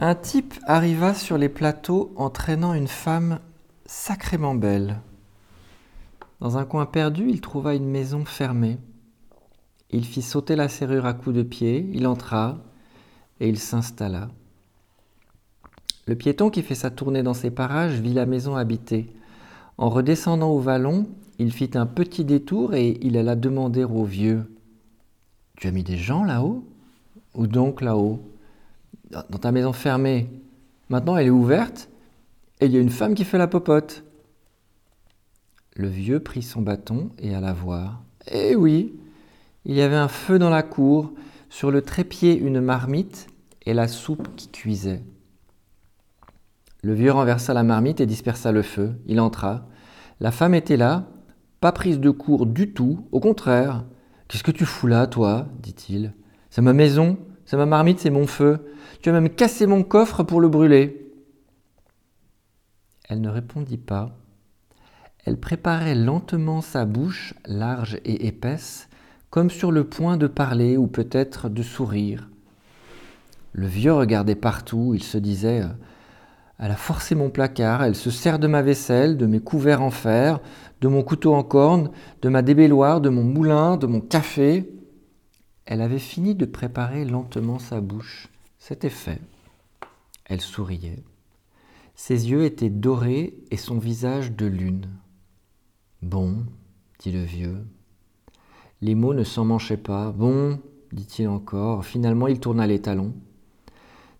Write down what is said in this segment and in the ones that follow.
Un type arriva sur les plateaux en traînant une femme sacrément belle. Dans un coin perdu, il trouva une maison fermée. Il fit sauter la serrure à coups de pied, il entra et il s'installa. Le piéton qui fait sa tournée dans ces parages vit la maison habitée. En redescendant au vallon, il fit un petit détour et il alla demander au vieux Tu as mis des gens là-haut? Où donc là-haut? Dans ta maison fermée. Maintenant, elle est ouverte et il y a une femme qui fait la popote. Le vieux prit son bâton et alla voir. Eh oui, il y avait un feu dans la cour, sur le trépied une marmite et la soupe qui cuisait. Le vieux renversa la marmite et dispersa le feu. Il entra. La femme était là, pas prise de court du tout, au contraire. Qu'est-ce que tu fous là, toi? dit-il. C'est ma maison, c'est ma marmite, c'est mon feu. Tu as même cassé mon coffre pour le brûler. Elle ne répondit pas. Elle préparait lentement sa bouche, large et épaisse, comme sur le point de parler ou peut-être de sourire. Le vieux regardait partout, il se disait Elle a forcé mon placard, elle se sert de ma vaisselle, de mes couverts en fer, de mon couteau en corne, de ma débelloire, de mon moulin, de mon café. Elle avait fini de préparer lentement sa bouche. C'était fait. Elle souriait. Ses yeux étaient dorés et son visage de lune. Bon, dit le vieux. Les mots ne s'en manchaient pas. Bon, dit-il encore. Finalement, il tourna les talons.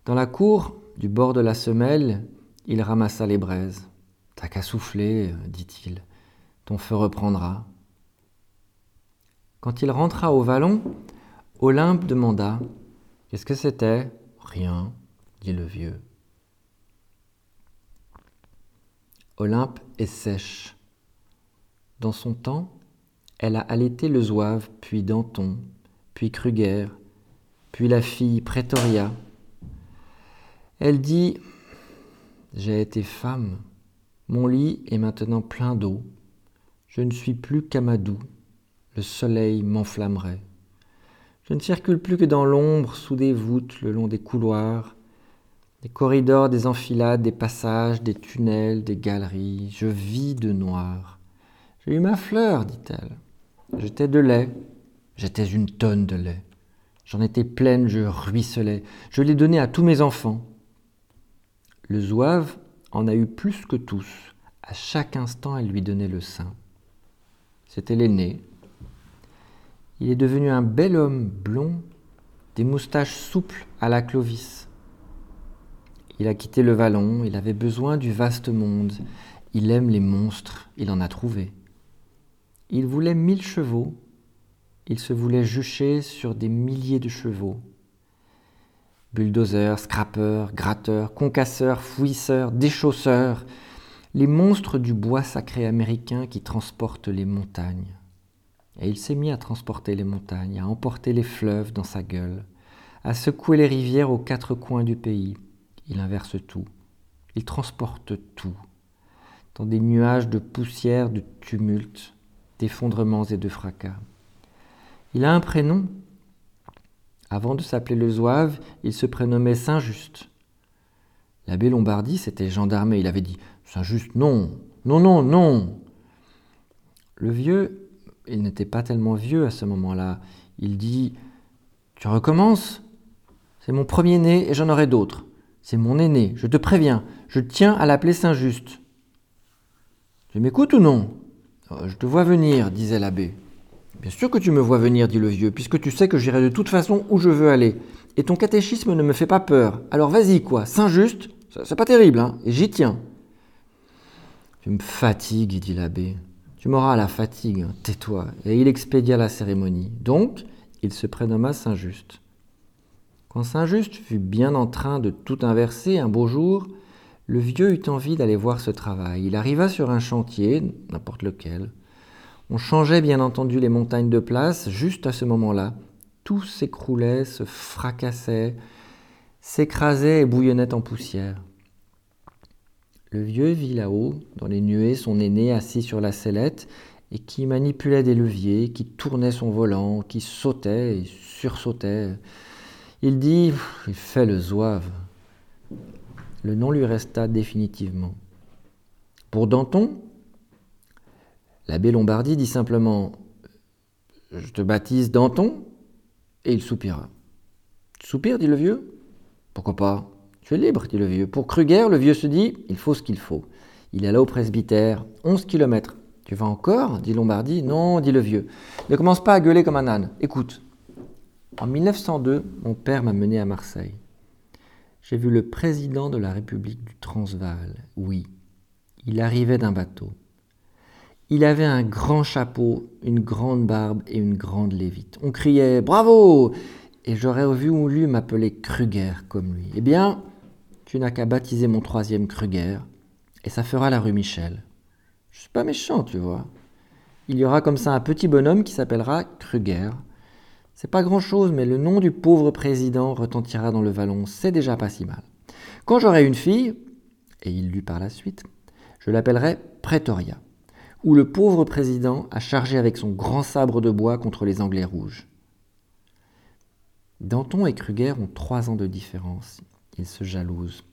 Dans la cour, du bord de la semelle, il ramassa les braises. T'as qu'à souffler, dit-il. Ton feu reprendra. Quand il rentra au vallon, Olympe demanda Qu'est-ce que c'était? Rien, dit le vieux. Olympe est sèche. Dans son temps, elle a allaité le zouave, puis Danton, puis Kruger, puis la fille Pretoria. Elle dit J'ai été femme, mon lit est maintenant plein d'eau, je ne suis plus qu'Amadou, le soleil m'enflammerait. Je ne circule plus que dans l'ombre, sous des voûtes, le long des couloirs, des corridors, des enfilades, des passages, des tunnels, des galeries. Je vis de noir. J'ai eu ma fleur, dit-elle. J'étais de lait. J'étais une tonne de lait. J'en étais pleine, je ruisselais. Je l'ai donné à tous mes enfants. Le zouave en a eu plus que tous. À chaque instant, elle lui donnait le sein. C'était l'aîné, il est devenu un bel homme blond, des moustaches souples à la Clovis. Il a quitté le vallon, il avait besoin du vaste monde, il aime les monstres, il en a trouvé. Il voulait mille chevaux, il se voulait jucher sur des milliers de chevaux. Bulldozer, scrapper, gratteur, concasseur, fouisseur, déchausseur, les monstres du bois sacré américain qui transportent les montagnes. Et il s'est mis à transporter les montagnes, à emporter les fleuves dans sa gueule, à secouer les rivières aux quatre coins du pays. Il inverse tout. Il transporte tout. Dans des nuages de poussière, de tumulte, d'effondrements et de fracas. Il a un prénom. Avant de s'appeler le Zouave, il se prénommait Saint-Just. L'abbé Lombardi s'était gendarmé. Il avait dit Saint-Just, non, non, non, non. Le vieux il n'était pas tellement vieux à ce moment-là. Il dit Tu recommences? C'est mon premier-né et j'en aurai d'autres. C'est mon aîné, je te préviens, je tiens à l'appeler Saint-Just. Tu m'écoutes ou non? Euh, Je te vois venir, disait l'abbé. Bien sûr que tu me vois venir, dit le vieux, puisque tu sais que j'irai de toute façon où je veux aller. Et ton catéchisme ne me fait pas peur. Alors vas-y, quoi, Saint-Just, c'est pas terrible, hein, et j'y tiens. Tu me fatigues, dit l'abbé. Tu m'auras à la fatigue, tais-toi. Et il expédia la cérémonie. Donc, il se prénomma Saint-Just. Quand Saint-Just fut bien en train de tout inverser un beau jour, le vieux eut envie d'aller voir ce travail. Il arriva sur un chantier, n'importe lequel. On changeait bien entendu les montagnes de place juste à ce moment-là. Tout s'écroulait, se fracassait, s'écrasait et bouillonnait en poussière. Le vieux vit là-haut, dans les nuées, son aîné assis sur la sellette, et qui manipulait des leviers, qui tournait son volant, qui sautait et sursautait. Il dit Il fait le zouave. le nom lui resta définitivement. Pour Danton, l'abbé Lombardi dit simplement Je te baptise Danton et il soupira. Soupir, dit le vieux? Pourquoi pas? Tu libre, dit le vieux. Pour Kruger, le vieux se dit Il faut ce qu'il faut. Il est là au presbytère, 11 kilomètres. Tu vas encore? dit Lombardi. Non, dit le vieux. Ne commence pas à gueuler comme un âne. Écoute. En 1902, mon père m'a mené à Marseille. J'ai vu le président de la République du Transvaal. Oui, il arrivait d'un bateau. Il avait un grand chapeau, une grande barbe et une grande lévite. On criait Bravo Et j'aurais vu ou lu m'appeler Kruger comme lui. Eh bien, tu n'as qu'à baptiser mon troisième Kruger, et ça fera la rue Michel. Je suis pas méchant, tu vois. Il y aura comme ça un petit bonhomme qui s'appellera Kruger. C'est pas grand chose, mais le nom du pauvre président retentira dans le vallon, c'est déjà pas si mal. Quand j'aurai une fille, et il lut par la suite, je l'appellerai Pretoria, où le pauvre président a chargé avec son grand sabre de bois contre les Anglais rouges. Danton et Kruger ont trois ans de différence. Ils se jalousent.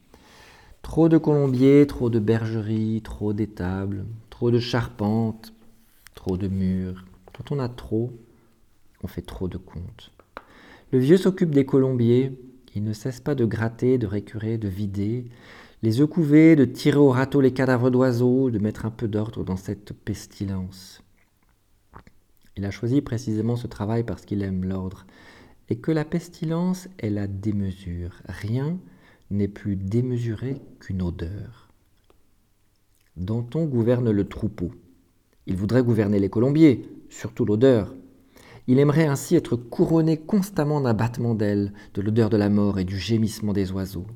Trop de colombiers, trop de bergeries, trop d'étables, trop de charpentes, trop de murs. Quand on a trop, on fait trop de comptes. Le vieux s'occupe des colombiers, il ne cesse pas de gratter, de récurer, de vider, les œufs couvés, de tirer au râteau les cadavres d'oiseaux, de mettre un peu d'ordre dans cette pestilence. Il a choisi précisément ce travail parce qu'il aime l'ordre, et que la pestilence est la démesure. Rien n'est plus démesuré qu'une odeur. Danton gouverne le troupeau. Il voudrait gouverner les colombiers, surtout l'odeur. Il aimerait ainsi être couronné constamment d'un battement d'ailes, de l'odeur de la mort et du gémissement des oiseaux.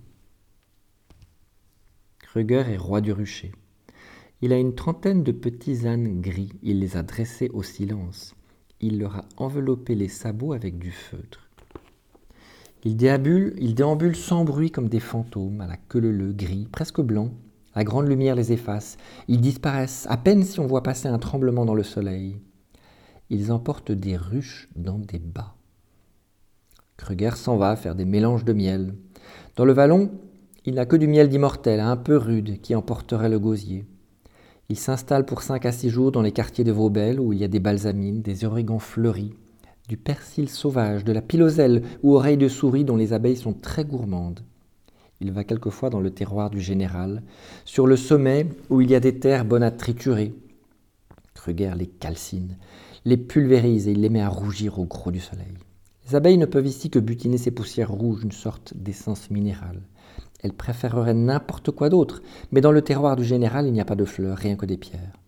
Kruger est roi du rucher. Il a une trentaine de petits ânes gris. Il les a dressés au silence. Il leur a enveloppé les sabots avec du feutre. Il déambule, il déambule sans bruit comme des fantômes, à la queue leu gris, presque blanc. La grande lumière les efface. Ils disparaissent, à peine si on voit passer un tremblement dans le soleil. Ils emportent des ruches dans des bas. Kruger s'en va faire des mélanges de miel. Dans le vallon, il n'a que du miel d'immortel, un peu rude, qui emporterait le gosier. Il s'installe pour cinq à six jours dans les quartiers de Vaubelle, où il y a des balsamines, des origans fleuris, du persil sauvage, de la piloselle ou oreilles de souris dont les abeilles sont très gourmandes. Il va quelquefois dans le terroir du général, sur le sommet où il y a des terres bonnes à triturer. Kruger les calcine, les pulvérise et il les met à rougir au gros du soleil. Les abeilles ne peuvent ici que butiner ces poussières rouges, une sorte d'essence minérale. Elle préférerait n'importe quoi d'autre, mais dans le terroir du général, il n'y a pas de fleurs, rien que des pierres.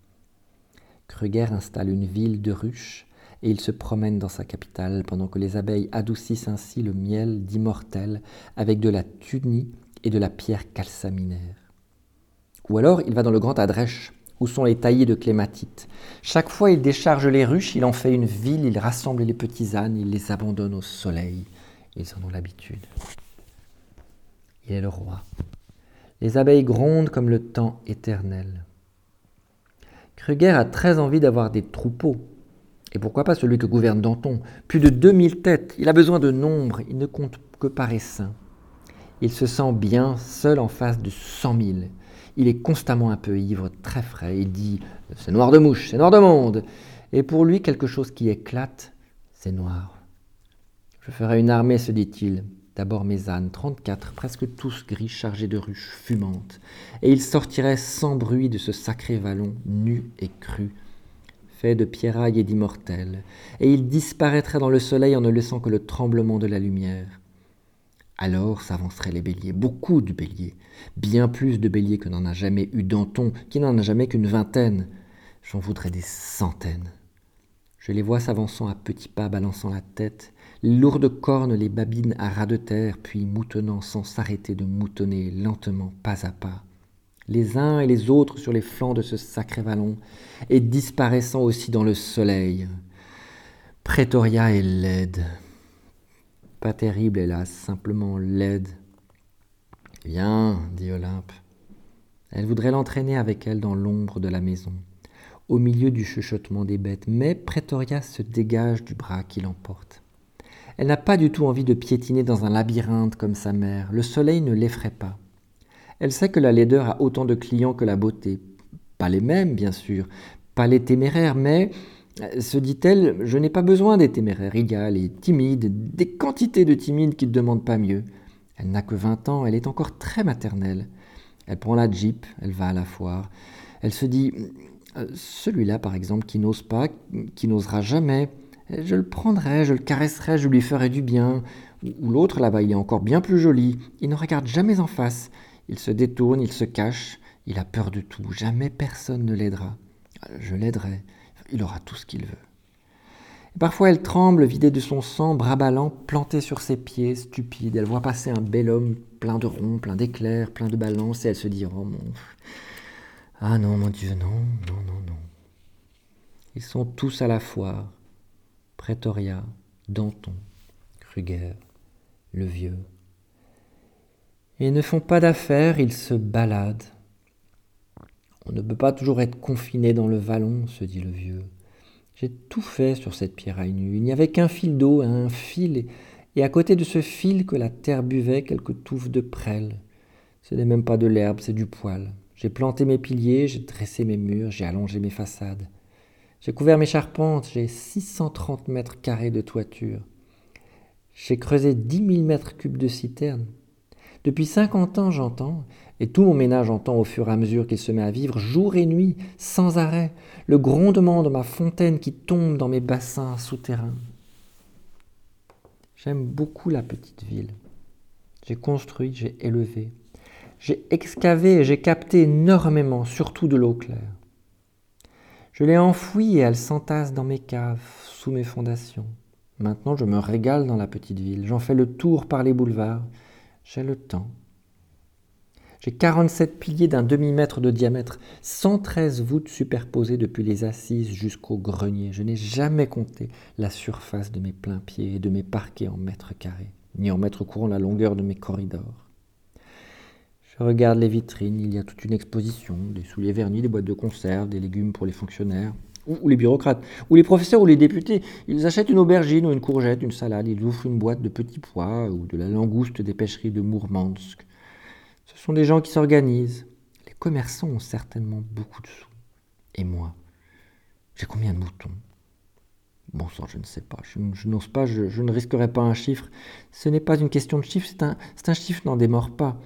Kruger installe une ville de ruches et il se promène dans sa capitale pendant que les abeilles adoucissent ainsi le miel d'immortel avec de la tunie et de la pierre calcaminaire. Ou alors il va dans le Grand Adrèche, où sont les taillis de clématite. Chaque fois il décharge les ruches, il en fait une ville, il rassemble les petits ânes, il les abandonne au soleil. Ils en ont l'habitude. Il est le roi. Les abeilles grondent comme le temps éternel. Kruger a très envie d'avoir des troupeaux. Et pourquoi pas celui que gouverne Danton? Plus de 2000 têtes, il a besoin de nombre, il ne compte que par essaim. Il se sent bien seul en face de cent mille. Il est constamment un peu ivre, très frais. Il dit C'est noir de mouche, c'est noir de monde. Et pour lui, quelque chose qui éclate, c'est noir. Je ferai une armée, se dit-il. D'abord mes ânes, trente-quatre, presque tous gris, chargés de ruches fumantes, et ils sortiraient sans bruit de ce sacré vallon, nu et cru, fait de pierrailles et d'immortels, et ils disparaîtraient dans le soleil en ne laissant que le tremblement de la lumière. Alors s'avanceraient les béliers, beaucoup de béliers, bien plus de béliers que n'en a jamais eu Danton, qui n'en a jamais qu'une vingtaine. J'en voudrais des centaines. Je les vois s'avançant à petits pas, balançant la tête, les lourdes cornes les babines à ras de terre, puis moutonnant sans s'arrêter de moutonner lentement, pas à pas, les uns et les autres sur les flancs de ce sacré vallon, et disparaissant aussi dans le soleil. Pretoria est laide. Pas terrible, hélas, simplement laide. Viens, dit Olympe. Elle voudrait l'entraîner avec elle dans l'ombre de la maison, au milieu du chuchotement des bêtes, mais Pretoria se dégage du bras qui l'emporte. Elle n'a pas du tout envie de piétiner dans un labyrinthe comme sa mère. Le soleil ne l'effraie pas. Elle sait que la laideur a autant de clients que la beauté. Pas les mêmes, bien sûr, pas les téméraires, mais, euh, se dit-elle, je n'ai pas besoin des téméraires. Il y a les timides, des quantités de timides qui ne demandent pas mieux. Elle n'a que 20 ans, elle est encore très maternelle. Elle prend la Jeep, elle va à la foire. Elle se dit, euh, celui-là par exemple qui n'ose pas, qui n'osera jamais, je le prendrai, je le caresserai, je lui ferai du bien. Ou l'autre là-bas, il est encore bien plus joli, il ne regarde jamais en face, il se détourne, il se cache, il a peur de tout, jamais personne ne l'aidera. Je l'aiderai, il aura tout ce qu'il veut. parfois elle tremble, vidée de son sang, bras ballants, planté sur ses pieds, stupide. Elle voit passer un bel homme plein de ronds, plein d'éclairs, plein de balances, et elle se dit Oh mon. Ah non, mon Dieu, non, non, non, non. Ils sont tous à la foire. Pretoria, Danton, Kruger, le vieux. Et ne font pas d'affaires, ils se baladent. On ne peut pas toujours être confiné dans le vallon, se dit le vieux. J'ai tout fait sur cette pierraille nue. Il n'y avait qu'un fil d'eau, un fil, et à côté de ce fil que la terre buvait quelques touffes de prêle. Ce n'est même pas de l'herbe, c'est du poil. J'ai planté mes piliers, j'ai dressé mes murs, j'ai allongé mes façades. J'ai couvert mes charpentes, j'ai 630 mètres carrés de toiture. J'ai creusé 10 000 mètres cubes de citernes. Depuis 50 ans, j'entends, et tout mon ménage entend au fur et à mesure qu'il se met à vivre, jour et nuit, sans arrêt, le grondement de ma fontaine qui tombe dans mes bassins souterrains. J'aime beaucoup la petite ville. J'ai construit, j'ai élevé. J'ai excavé et j'ai capté énormément, surtout de l'eau claire. Je l'ai enfouie et elle s'entasse dans mes caves, sous mes fondations. Maintenant, je me régale dans la petite ville. J'en fais le tour par les boulevards. J'ai le temps. J'ai 47 piliers d'un demi-mètre de diamètre, 113 voûtes superposées depuis les assises jusqu'au grenier. Je n'ai jamais compté la surface de mes pleins pieds et de mes parquets en mètres carrés, ni en mètres courants la longueur de mes corridors. Je regarde les vitrines, il y a toute une exposition, des souliers vernis, des boîtes de conserve, des légumes pour les fonctionnaires, ou, les bureaucrates, ou les professeurs ou les députés. Ils achètent une aubergine ou une courgette, une salade, ils ouvrent une boîte de petits pois ou de la langouste des pêcheries de Mourmansk. Ce sont des gens qui s'organisent. Les commerçants ont certainement beaucoup de sous. Et moi, j'ai combien de moutons? Bon sang, je ne sais pas. Je, n'ose pas, je, ne risquerai pas un chiffre. Ce n'est pas une question de chiffre, c'est un, un chiffre n'en démord pas.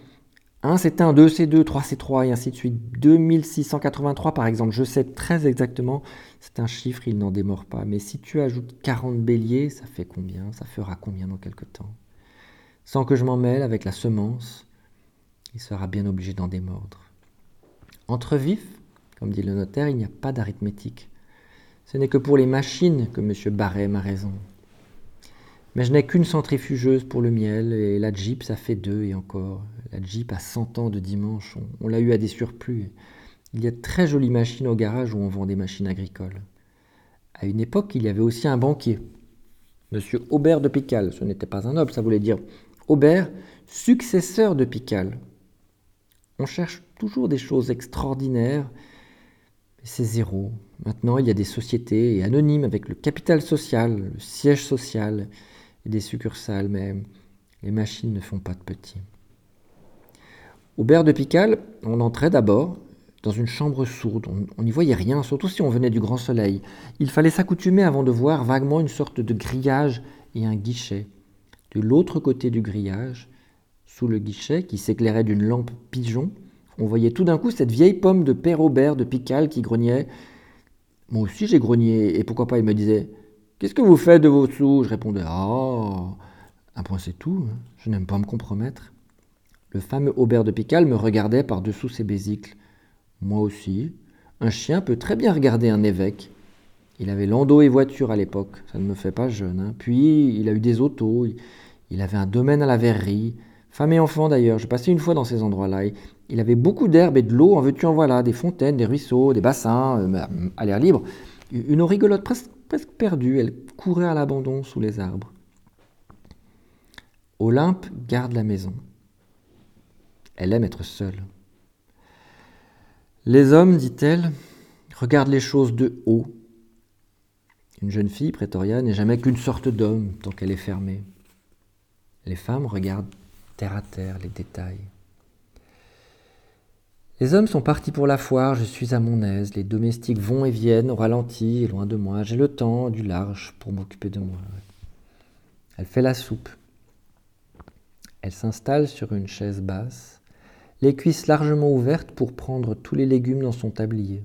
1 c'est un 2 c'est 2, 3 c'est 3 et ainsi de suite. 2683 par exemple, je sais très exactement, c'est un chiffre, il n'en démord pas. Mais si tu ajoutes 40 béliers, ça fait combien? Ça fera combien dans quelque temps? Sans que je m'en mêle avec la semence, il sera bien obligé d'en démordre. Entre vifs, comme dit le notaire, il n'y a pas d'arithmétique. Ce n'est que pour les machines que M. Barret a raison. Mais je n'ai qu'une centrifugeuse pour le miel, et la Jeep, ça fait deux et encore. La Jeep a 100 ans de dimanche, on, l'a eu à des surplus. Il y a de très jolies machines au garage où on vend des machines agricoles. À une époque, il y avait aussi un banquier, Monsieur Aubert de Pical. Ce n'était pas un noble, ça voulait dire Aubert, successeur de Pical. On cherche toujours des choses extraordinaires, mais c'est zéro. Maintenant, il y a des sociétés anonymes avec le capital social, le siège social, des succursales, mais les machines ne font pas de petits. Au Berre de Pical, on entrait d'abord dans une chambre sourde. On n'y voyait rien, surtout si on venait du grand soleil. Il fallait s'accoutumer avant de voir vaguement une sorte de grillage et un guichet. De l'autre côté du grillage, sous le guichet qui s'éclairait d'une lampe pigeon, on voyait tout d'un coup cette vieille pomme de père Aubert de Pical qui grognait. Moi aussi j'ai grogné, et pourquoi pas il me disait Qu'est-ce que vous faites de vos sous? Je répondais Ah, un point c'est tout, hein. je n'aime pas me compromettre. Le fameux Aubert de Pical me regardait par-dessous ses bésicles. Moi aussi. Un chien peut très bien regarder un évêque. Il avait landau et voiture à l'époque, ça ne me fait pas jeune. Hein. Puis il a eu des autos, il avait un domaine à la verrerie. Femme et enfant d'ailleurs, je passais une fois dans ces endroits-là. Il avait beaucoup d'herbe et de l'eau, en veux-tu en voilà, des fontaines, des ruisseaux, des bassins, euh, à l'air libre. Une eau rigolote presque presque perdue, elle courait à l'abandon sous les arbres. Olympe garde la maison. Elle aime être seule. Les hommes, dit-elle, regardent les choses de haut. Une jeune fille, Prétoria, n'est jamais qu'une sorte d'homme tant qu'elle est fermée. Les femmes regardent terre à terre les détails. Les hommes sont partis pour la foire, je suis à mon aise, les domestiques vont et viennent au ralenti et loin de moi, j'ai le temps du large pour m'occuper de moi. Elle fait la soupe. Elle s'installe sur une chaise basse, les cuisses largement ouvertes pour prendre tous les légumes dans son tablier.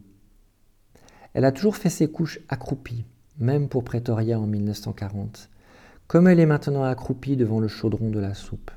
Elle a toujours fait ses couches accroupies, même pour Pretoria en 1940, comme elle est maintenant accroupie devant le chaudron de la soupe.